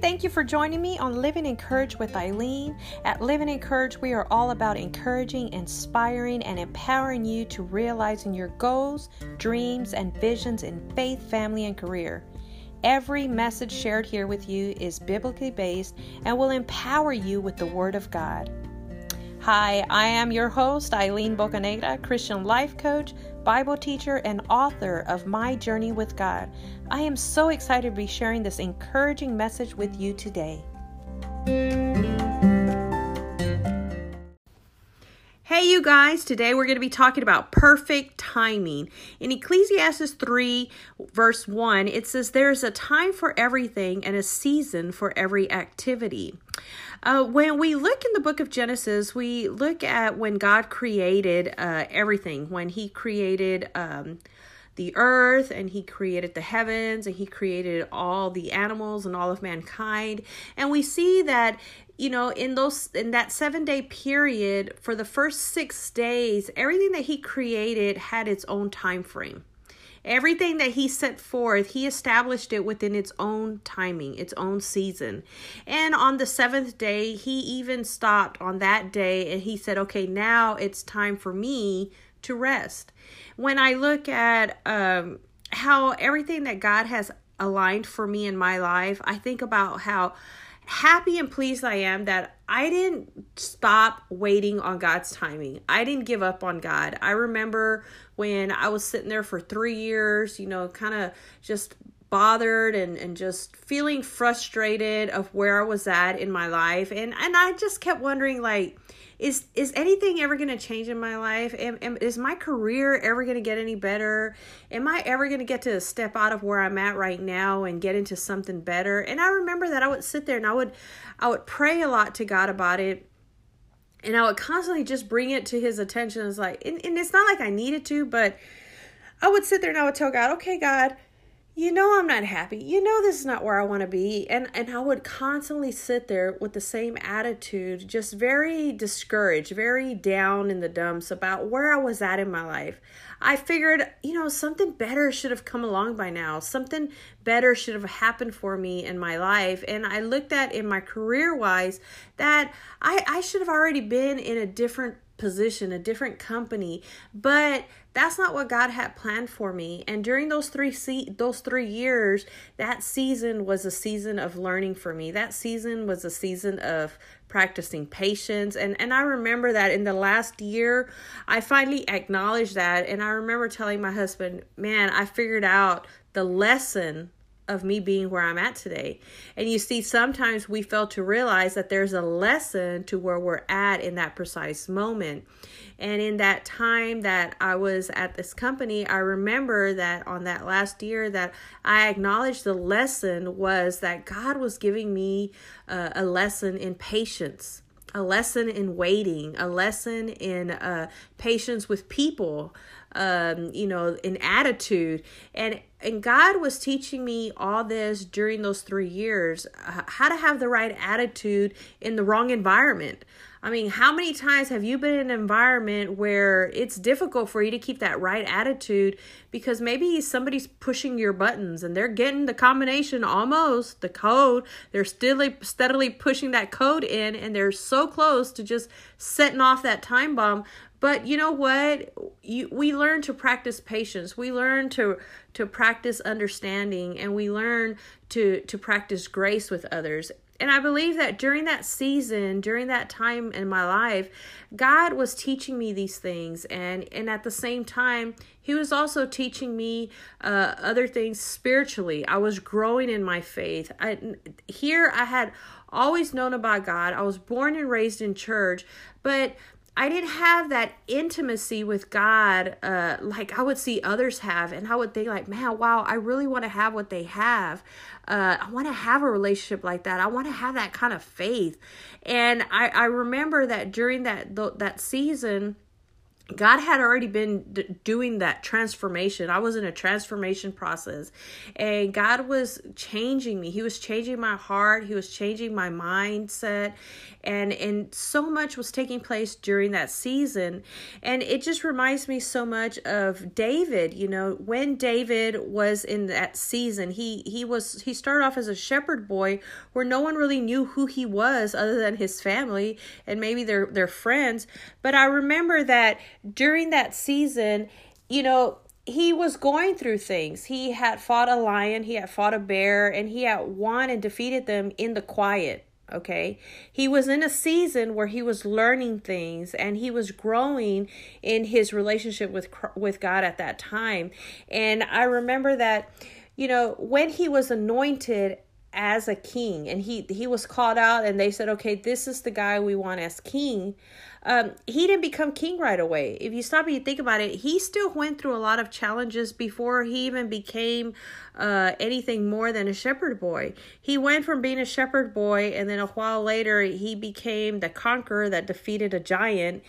Thank you for joining me on Living Encouraged with Eileen. At Living Encouraged, we are all about encouraging, inspiring, and empowering you to realizing your goals, dreams, and visions in faith, family, and career. Every message shared here with you is biblically based and will empower you with the Word of God. Hi, I am your host, Eileen Bocanegra, Christian life coach, Bible teacher, and author of My Journey with God. I am so excited to be sharing this encouraging message with you today. You guys, today we're going to be talking about perfect timing. In Ecclesiastes 3, verse 1, it says, There's a time for everything and a season for every activity. Uh, when we look in the book of Genesis, we look at when God created uh, everything, when He created. Um, the earth and he created the heavens and he created all the animals and all of mankind and we see that you know in those in that 7 day period for the first 6 days everything that he created had its own time frame Everything that he set forth, he established it within its own timing, its own season. And on the seventh day, he even stopped on that day and he said, Okay, now it's time for me to rest. When I look at um, how everything that God has aligned for me in my life, I think about how happy and pleased I am that I didn't stop waiting on God's timing. I didn't give up on God. I remember when I was sitting there for three years, you know, kind of just bothered and, and just feeling frustrated of where I was at in my life. And, and I just kept wondering, like, is is anything ever going to change in my life? Am, am, is my career ever going to get any better? Am i ever going to get to step out of where i'm at right now and get into something better? And i remember that i would sit there and i would i would pray a lot to god about it. And i would constantly just bring it to his attention. It's like and, and it's not like i needed to but i would sit there and i would tell god okay god you know I'm not happy. You know this is not where I want to be. And and I would constantly sit there with the same attitude, just very discouraged, very down in the dumps about where I was at in my life. I figured, you know, something better should have come along by now. Something better should have happened for me in my life. And I looked at in my career wise that I, I should have already been in a different position, a different company, but that's not what God had planned for me. And during those three se- those 3 years, that season was a season of learning for me. That season was a season of practicing patience and and I remember that in the last year I finally acknowledged that and I remember telling my husband, "Man, I figured out the lesson of me being where I'm at today. And you see, sometimes we fail to realize that there's a lesson to where we're at in that precise moment. And in that time that I was at this company, I remember that on that last year that I acknowledged the lesson was that God was giving me uh, a lesson in patience a lesson in waiting, a lesson in uh, patience with people, um, you know, an attitude. And and God was teaching me all this during those three years, how to have the right attitude in the wrong environment. I mean, how many times have you been in an environment where it's difficult for you to keep that right attitude because maybe somebody's pushing your buttons and they're getting the combination almost, the code, they're still steadily pushing that code in and they're so close to just setting off that time bomb. But you know what? You, we learn to practice patience. We learn to to practice understanding and we learn to to practice grace with others and I believe that during that season, during that time in my life, God was teaching me these things, and and at the same time, He was also teaching me uh, other things spiritually. I was growing in my faith. I, here, I had always known about God. I was born and raised in church, but I didn't have that intimacy with God uh, like I would see others have. And I would think, like, man, wow, I really want to have what they have. Uh, I want to have a relationship like that. I want to have that kind of faith. And I, I remember that during that that season, God had already been d- doing that transformation. I was in a transformation process, and God was changing me. He was changing my heart. He was changing my mindset, and and so much was taking place during that season. And it just reminds me so much of David. You know, when David was in that season, he he was he started off as a shepherd boy, where no one really knew who he was other than his family and maybe their their friends. But I remember that during that season, you know, he was going through things. He had fought a lion, he had fought a bear, and he had won and defeated them in the quiet. Okay. He was in a season where he was learning things and he was growing in his relationship with with God at that time. And I remember that you know, when he was anointed as a king and he he was called out and they said okay this is the guy we want as king um, he didn't become king right away. If you stop and you think about it he still went through a lot of challenges before he even became uh, anything more than a shepherd boy. He went from being a shepherd boy and then a while later he became the conqueror that defeated a giant.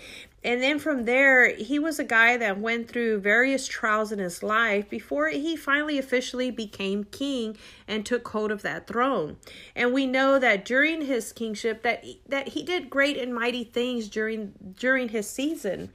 And then from there, he was a guy that went through various trials in his life before he finally officially became king and took hold of that throne. And we know that during his kingship that that he did great and mighty things during during his season.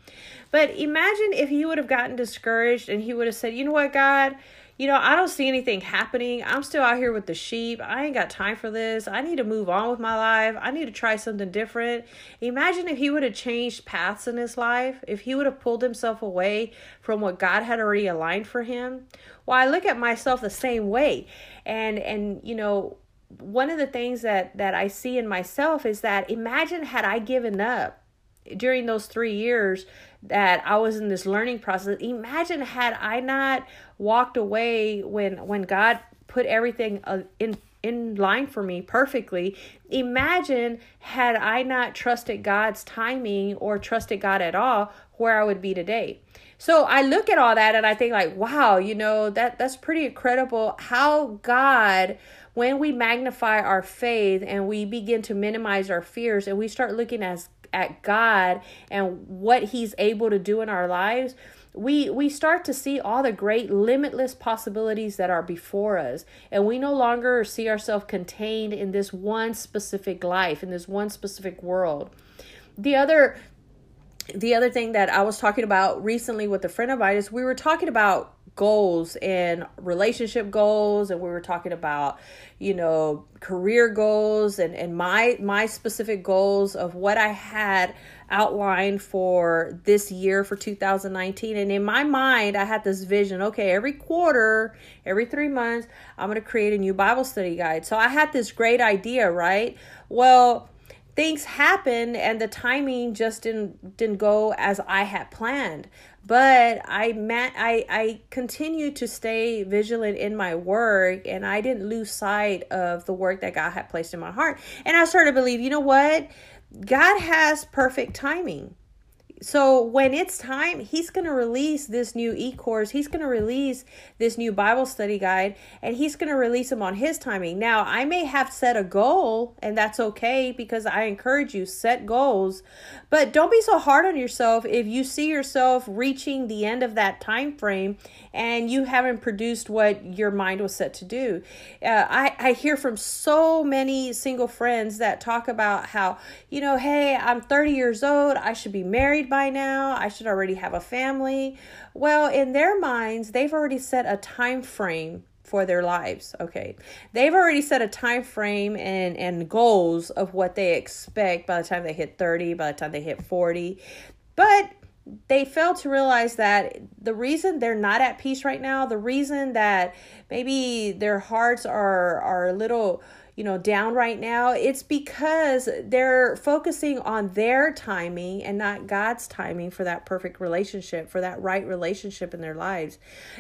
But imagine if he would have gotten discouraged and he would have said, "You know what, God, you know, I don't see anything happening. I'm still out here with the sheep. I ain't got time for this. I need to move on with my life. I need to try something different. Imagine if he would have changed paths in his life, if he would have pulled himself away from what God had already aligned for him. Well, I look at myself the same way. And and you know, one of the things that that I see in myself is that imagine had I given up during those 3 years that I was in this learning process. Imagine had I not walked away when when God put everything uh, in in line for me perfectly. Imagine had I not trusted God's timing or trusted God at all, where I would be today. So I look at all that and I think like, wow, you know, that that's pretty incredible how God when we magnify our faith and we begin to minimize our fears and we start looking as at God and what he's able to do in our lives, we we start to see all the great limitless possibilities that are before us. And we no longer see ourselves contained in this one specific life in this one specific world. The other the other thing that I was talking about recently with a friend of mine is we were talking about goals and relationship goals and we were talking about you know career goals and and my my specific goals of what I had outlined for this year for 2019 and in my mind I had this vision okay every quarter every 3 months I'm going to create a new Bible study guide. So I had this great idea right? Well things happened and the timing just didn't didn't go as I had planned. But I met I I continued to stay vigilant in my work and I didn't lose sight of the work that God had placed in my heart. And I started to believe you know what? God has perfect timing so when it's time, he's going to release this new e-course. He's going to release this new Bible study guide and he's going to release them on his timing. Now, I may have set a goal and that's okay because I encourage you set goals, but don't be so hard on yourself if you see yourself reaching the end of that time frame and you haven't produced what your mind was set to do. Uh, I I hear from so many single friends that talk about how, you know, hey, I'm 30 years old, I should be married by now. I should already have a family. Well, in their minds, they've already set a time frame for their lives okay they've already set a time frame and and goals of what they expect by the time they hit 30 by the time they hit 40 but they fail to realize that the reason they're not at peace right now the reason that maybe their hearts are are a little you know, down right now, it's because they're focusing on their timing and not God's timing for that perfect relationship, for that right relationship in their lives.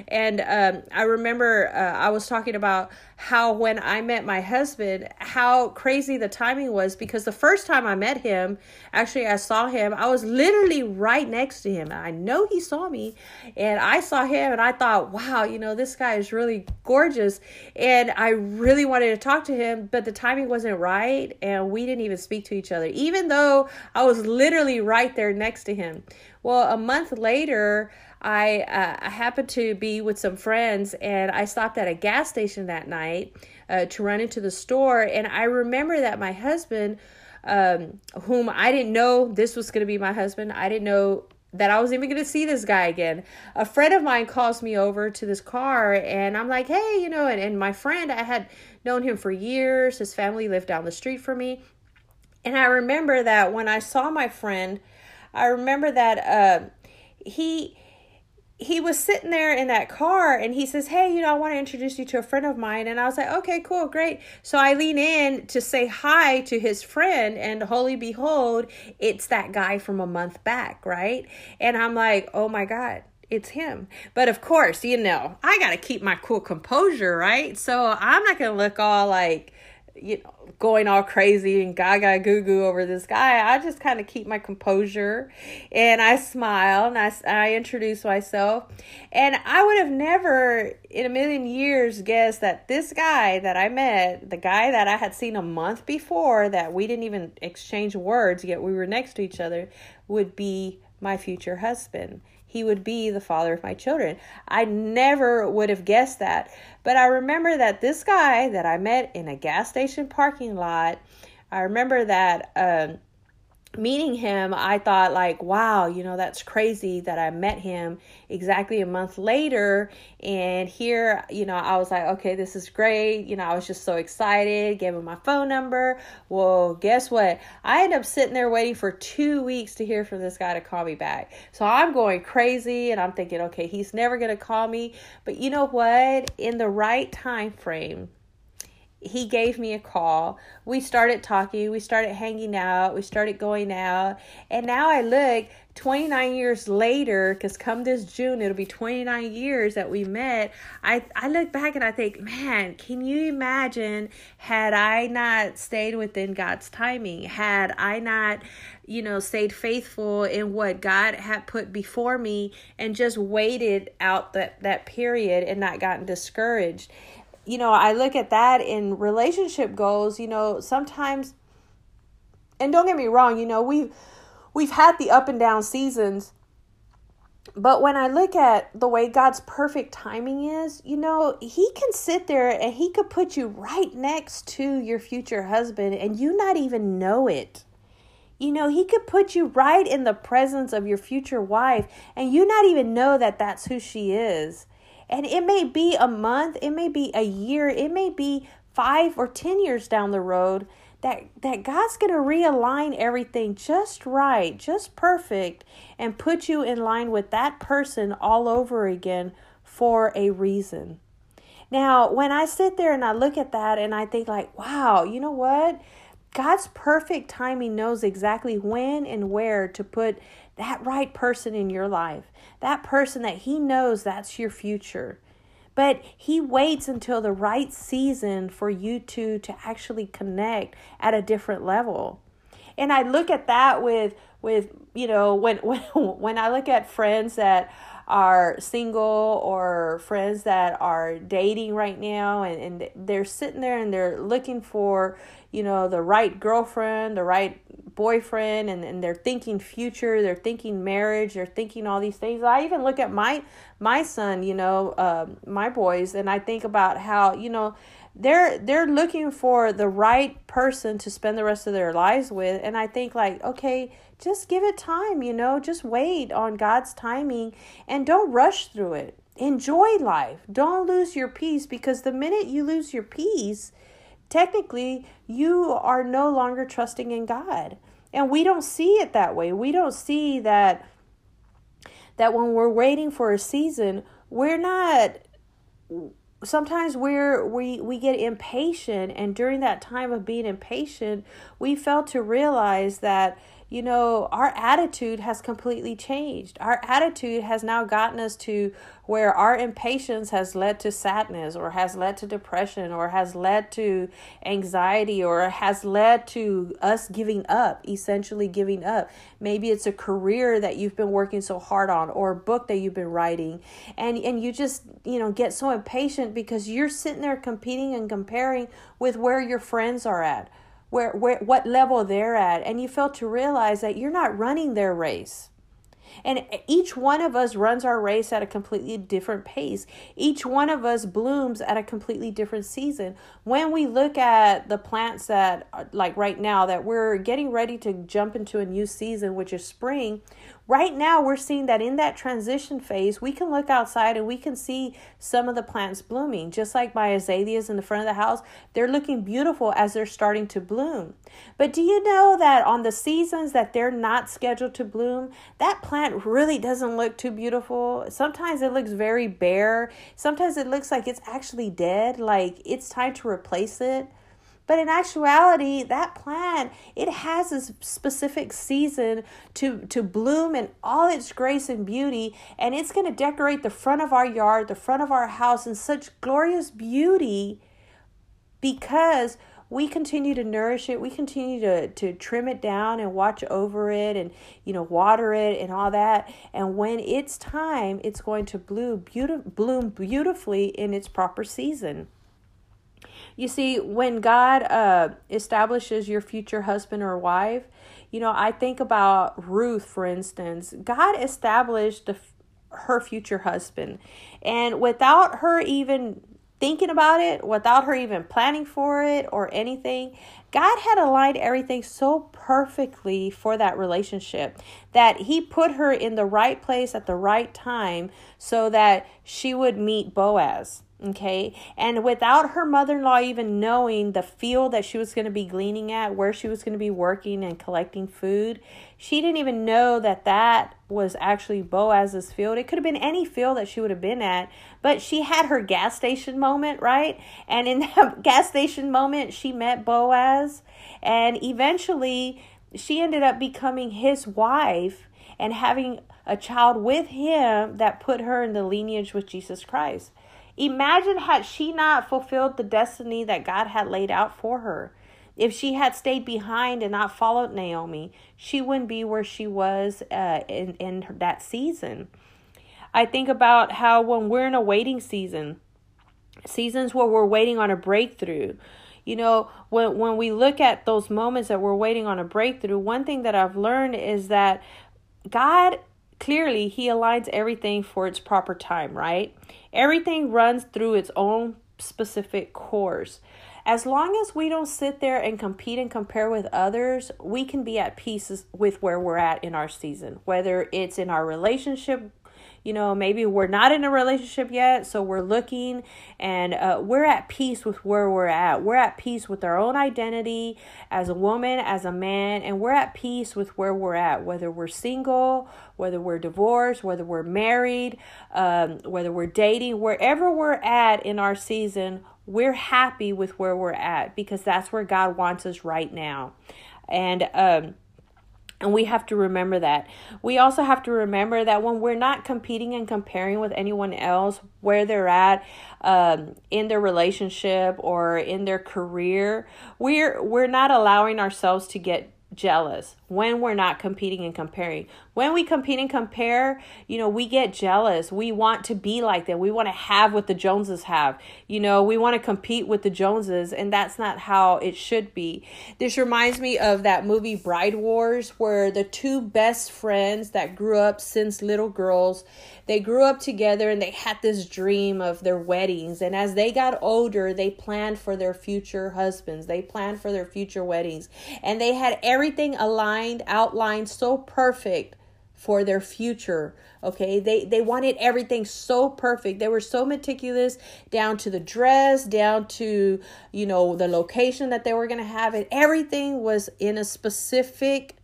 And um, I remember uh, I was talking about how when I met my husband, how crazy the timing was because the first time I met him, actually, I saw him, I was literally right next to him. I know he saw me, and I saw him, and I thought, wow, you know, this guy is really gorgeous. And I really wanted to talk to him but the timing wasn't right and we didn't even speak to each other even though I was literally right there next to him. Well, a month later, I uh, I happened to be with some friends and I stopped at a gas station that night uh, to run into the store and I remember that my husband um, whom I didn't know this was going to be my husband. I didn't know that I was even going to see this guy again. A friend of mine calls me over to this car, and I'm like, hey, you know, and, and my friend, I had known him for years. His family lived down the street from me. And I remember that when I saw my friend, I remember that uh, he he was sitting there in that car and he says, Hey, you know, I want to introduce you to a friend of mine. And I was like, Okay, cool, great. So I lean in to say hi to his friend, and holy behold, it's that guy from a month back, right? And I'm like, Oh my God it's him. But of course, you know, I got to keep my cool composure, right? So I'm not going to look all like, you know, going all crazy and gaga goo goo over this guy. I just kind of keep my composure and I smile and I, I introduce myself. And I would have never in a million years guessed that this guy that I met, the guy that I had seen a month before, that we didn't even exchange words, yet we were next to each other, would be my future husband he would be the father of my children. I never would have guessed that. But I remember that this guy that I met in a gas station parking lot, I remember that um, meeting him, I thought, like, wow, you know, that's crazy that I met him exactly a month later. And here, you know, I was like, okay, this is great. You know, I was just so excited, gave him my phone number. Well, guess what? I end up sitting there waiting for two weeks to hear from this guy to call me back. So I'm going crazy and I'm thinking, okay, he's never going to call me. But you know what? In the right time frame, he gave me a call. We started talking, we started hanging out, we started going out. And now I look 29 years later, because come this June, it'll be 29 years that we met. I, I look back and I think, man, can you imagine had I not stayed within God's timing? Had I not, you know, stayed faithful in what God had put before me and just waited out that, that period and not gotten discouraged? You know, I look at that in relationship goals, you know, sometimes and don't get me wrong, you know, we've we've had the up and down seasons. But when I look at the way God's perfect timing is, you know, he can sit there and he could put you right next to your future husband and you not even know it. You know, he could put you right in the presence of your future wife and you not even know that that's who she is. And it may be a month, it may be a year, it may be five or 10 years down the road that, that God's going to realign everything just right, just perfect, and put you in line with that person all over again for a reason. Now, when I sit there and I look at that and I think, like, wow, you know what? God's perfect timing knows exactly when and where to put that right person in your life, that person that He knows that's your future. But He waits until the right season for you two to actually connect at a different level. And I look at that with with you know when when when I look at friends that are single or friends that are dating right now and, and they're sitting there and they're looking for you know the right girlfriend the right boyfriend and, and they're thinking future they're thinking marriage they're thinking all these things. I even look at my my son you know uh, my boys and i think about how you know they're they're looking for the right person to spend the rest of their lives with. And i think like okay just give it time you know just wait on god's timing and don't rush through it. Enjoy life. Don't lose your peace because the minute you lose your peace technically you are no longer trusting in God. And we don't see it that way. We don't see that that when we're waiting for a season, we're not sometimes we're we we get impatient and during that time of being impatient, we fail to realize that you know, our attitude has completely changed. Our attitude has now gotten us to where our impatience has led to sadness or has led to depression or has led to anxiety or has led to us giving up, essentially giving up. Maybe it's a career that you've been working so hard on or a book that you've been writing and and you just, you know, get so impatient because you're sitting there competing and comparing with where your friends are at where, where what level they're at and you fail to realize that you're not running their race and each one of us runs our race at a completely different pace. Each one of us blooms at a completely different season. When we look at the plants that, like right now, that we're getting ready to jump into a new season, which is spring, right now we're seeing that in that transition phase, we can look outside and we can see some of the plants blooming. Just like my azaleas in the front of the house, they're looking beautiful as they're starting to bloom. But do you know that on the seasons that they're not scheduled to bloom, that plant really doesn't look too beautiful? Sometimes it looks very bare. Sometimes it looks like it's actually dead, like it's time to replace it. But in actuality, that plant, it has a specific season to, to bloom in all its grace and beauty, and it's going to decorate the front of our yard, the front of our house in such glorious beauty because we continue to nourish it we continue to, to trim it down and watch over it and you know water it and all that. And when it's time it's going to bloom, beauti- bloom beautifully in its proper season you see, when God uh, establishes your future husband or wife, you know, I think about Ruth, for instance. God established the, her future husband, and without her even thinking about it, without her even planning for it or anything, God had aligned everything so perfectly for that relationship that He put her in the right place at the right time so that she would meet Boaz. Okay. And without her mother in law even knowing the field that she was going to be gleaning at, where she was going to be working and collecting food, she didn't even know that that was actually Boaz's field. It could have been any field that she would have been at, but she had her gas station moment, right? And in that gas station moment, she met Boaz. And eventually, she ended up becoming his wife and having a child with him that put her in the lineage with Jesus Christ. Imagine had she not fulfilled the destiny that God had laid out for her. If she had stayed behind and not followed Naomi, she wouldn't be where she was uh, in, in that season. I think about how when we're in a waiting season, seasons where we're waiting on a breakthrough, you know, when, when we look at those moments that we're waiting on a breakthrough, one thing that I've learned is that God clearly he aligns everything for its proper time, right? Everything runs through its own specific course. As long as we don't sit there and compete and compare with others, we can be at peace with where we're at in our season, whether it's in our relationship you know, maybe we're not in a relationship yet, so we're looking and uh, we're at peace with where we're at. We're at peace with our own identity as a woman, as a man, and we're at peace with where we're at, whether we're single, whether we're divorced, whether we're married, um, whether we're dating, wherever we're at in our season, we're happy with where we're at because that's where God wants us right now. And, um, and we have to remember that. We also have to remember that when we're not competing and comparing with anyone else, where they're at um, in their relationship or in their career, we're we're not allowing ourselves to get jealous when we're not competing and comparing. When we compete and compare, you know, we get jealous. We want to be like them. We want to have what the Joneses have. You know, we want to compete with the Joneses, and that's not how it should be. This reminds me of that movie Bride Wars, where the two best friends that grew up since little girls, they grew up together and they had this dream of their weddings. And as they got older, they planned for their future husbands, they planned for their future weddings, and they had everything aligned, outlined so perfect for their future okay they they wanted everything so perfect they were so meticulous down to the dress down to you know the location that they were going to have it everything was in a specific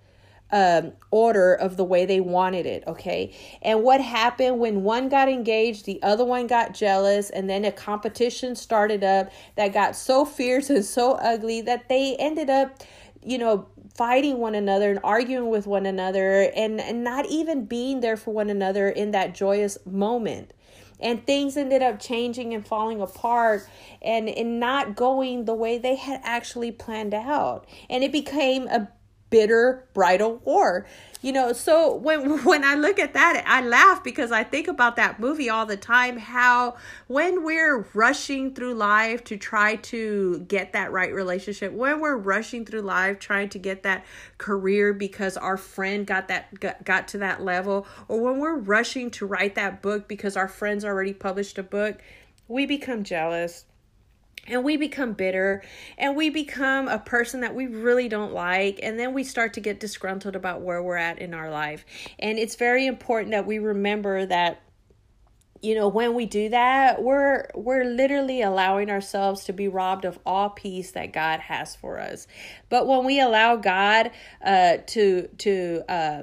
um, order of the way they wanted it, okay? And what happened when one got engaged, the other one got jealous, and then a competition started up that got so fierce and so ugly that they ended up you know, fighting one another and arguing with one another and, and not even being there for one another in that joyous moment. And things ended up changing and falling apart and, and not going the way they had actually planned out. And it became a bitter bridal war you know so when when i look at that i laugh because i think about that movie all the time how when we're rushing through life to try to get that right relationship when we're rushing through life trying to get that career because our friend got that got, got to that level or when we're rushing to write that book because our friends already published a book we become jealous and we become bitter and we become a person that we really don't like and then we start to get disgruntled about where we're at in our life. And it's very important that we remember that you know when we do that we're we're literally allowing ourselves to be robbed of all peace that god has for us. But when we allow god uh to to uh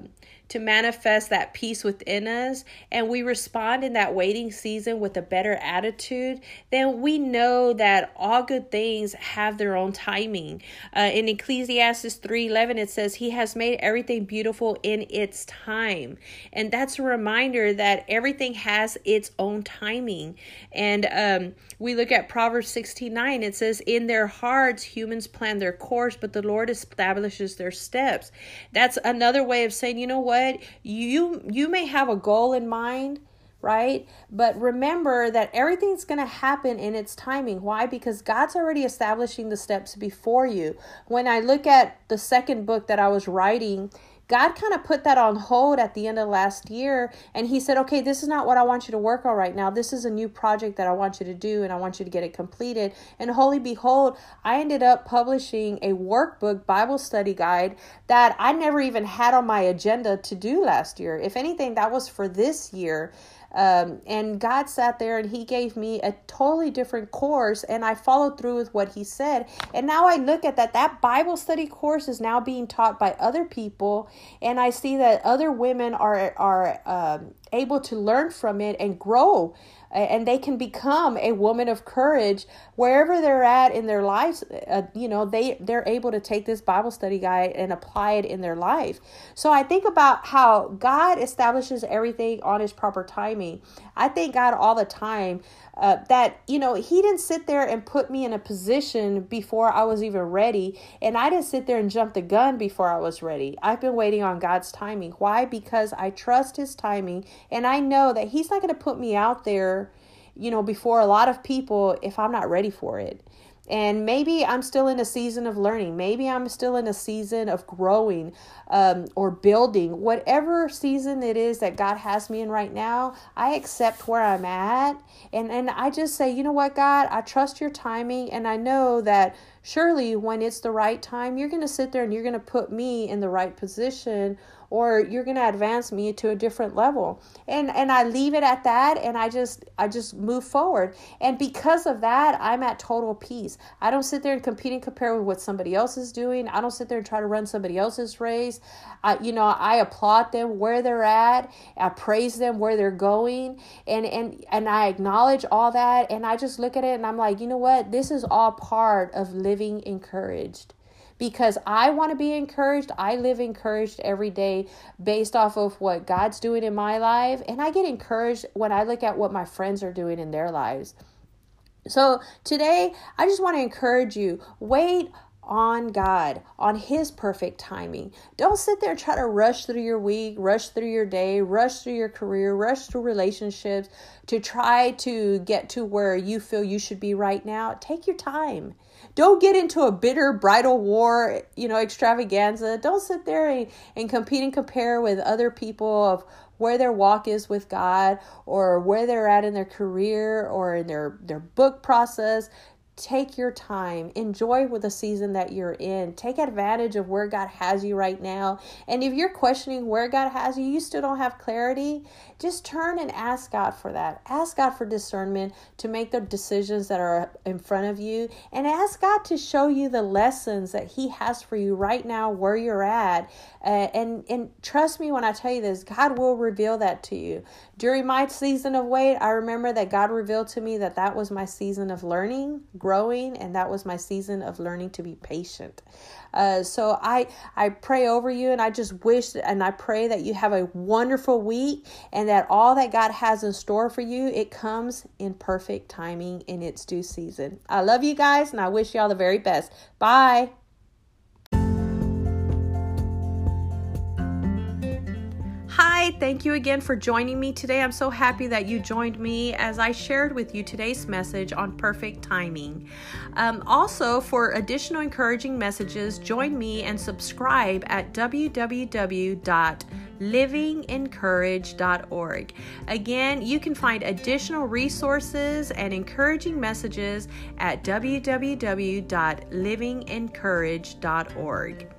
to manifest that peace within us and we respond in that waiting season with a better attitude, then we know that all good things have their own timing. Uh, in Ecclesiastes 3:11 it says he has made everything beautiful in its time. And that's a reminder that everything has its own timing. And um, we look at Proverbs 16:9 it says in their hearts humans plan their course but the Lord establishes their steps. That's another way of saying, you know what? What you you may have a goal in mind right? But remember that everything's going to happen in its timing. Why? Because God's already establishing the steps before you. When I look at the second book that I was writing, God kind of put that on hold at the end of last year and he said, "Okay, this is not what I want you to work on right now. This is a new project that I want you to do and I want you to get it completed." And holy behold, I ended up publishing a workbook Bible study guide that I never even had on my agenda to do last year. If anything, that was for this year. Um, and God sat there and He gave me a totally different course, and I followed through with what He said. And now I look at that, that Bible study course is now being taught by other people, and I see that other women are, are um, able to learn from it and grow and they can become a woman of courage wherever they're at in their lives. Uh, you know they they're able to take this bible study guide and apply it in their life. So i think about how god establishes everything on his proper timing. I thank god all the time uh, that you know he didn't sit there and put me in a position before i was even ready. And i didn't sit there and jump the gun before i was ready. I've been waiting on god's timing. Why? Because i trust his timing. And i know that he's not going to put me out there you know before a lot of people if i'm not ready for it and maybe I'm still in a season of learning. Maybe I'm still in a season of growing um, or building. Whatever season it is that God has me in right now, I accept where I'm at. And, and I just say, you know what, God, I trust your timing. And I know that surely when it's the right time, you're going to sit there and you're going to put me in the right position or you're going to advance me to a different level. And and i leave it at that and i just i just move forward. And because of that i'm at total peace. I don't sit there and compete and compare with what somebody else is doing. I don't sit there and try to run somebody else's race. I, you know i applaud them where they're at. I praise them where they're going. And and and i acknowledge all that and i just look at it and i'm like you know what? This is all part of living encouraged because I want to be encouraged. I live encouraged every day based off of what God's doing in my life. And I get encouraged when I look at what my friends are doing in their lives. So today, I just want to encourage you wait on God, on His perfect timing. Don't sit there try to rush through your week, rush through your day, rush through your career, rush through relationships to try to get to where you feel you should be right now. Take your time. Don't get into a bitter bridal war, you know, extravaganza. Don't sit there and, and compete and compare with other people of where their walk is with God or where they're at in their career or in their, their book process. Take your time. Enjoy with the season that you're in. Take advantage of where God has you right now. And if you're questioning where God has you, you still don't have clarity, just turn and ask God for that. Ask God for discernment to make the decisions that are in front of you and ask God to show you the lessons that he has for you right now where you're at. Uh, and and trust me when I tell you this, God will reveal that to you. During my season of wait, I remember that God revealed to me that that was my season of learning, growing, and that was my season of learning to be patient. Uh, so I I pray over you, and I just wish and I pray that you have a wonderful week, and that all that God has in store for you it comes in perfect timing in its due season. I love you guys, and I wish you all the very best. Bye. Hi, thank you again for joining me today. I'm so happy that you joined me as I shared with you today's message on perfect timing. Um, also, for additional encouraging messages, join me and subscribe at www.livingencourage.org. Again, you can find additional resources and encouraging messages at www.livingencourage.org.